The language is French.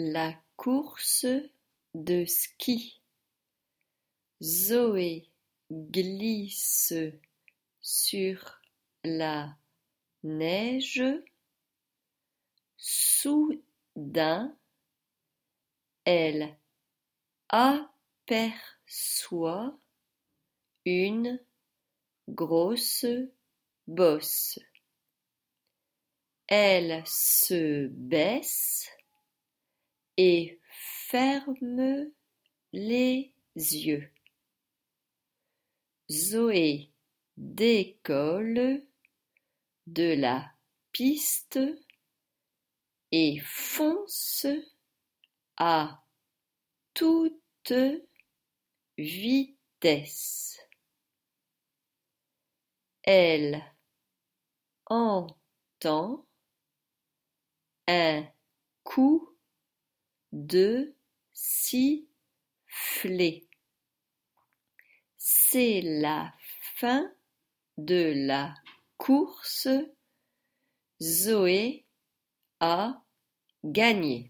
la course de ski. Zoé glisse sur la neige. Soudain, elle aperçoit une grosse bosse. Elle se baisse ferme les yeux. Zoé décolle de la piste et fonce à toute vitesse. Elle entend un coup de sifflet. C'est la fin de la course. Zoé a gagné.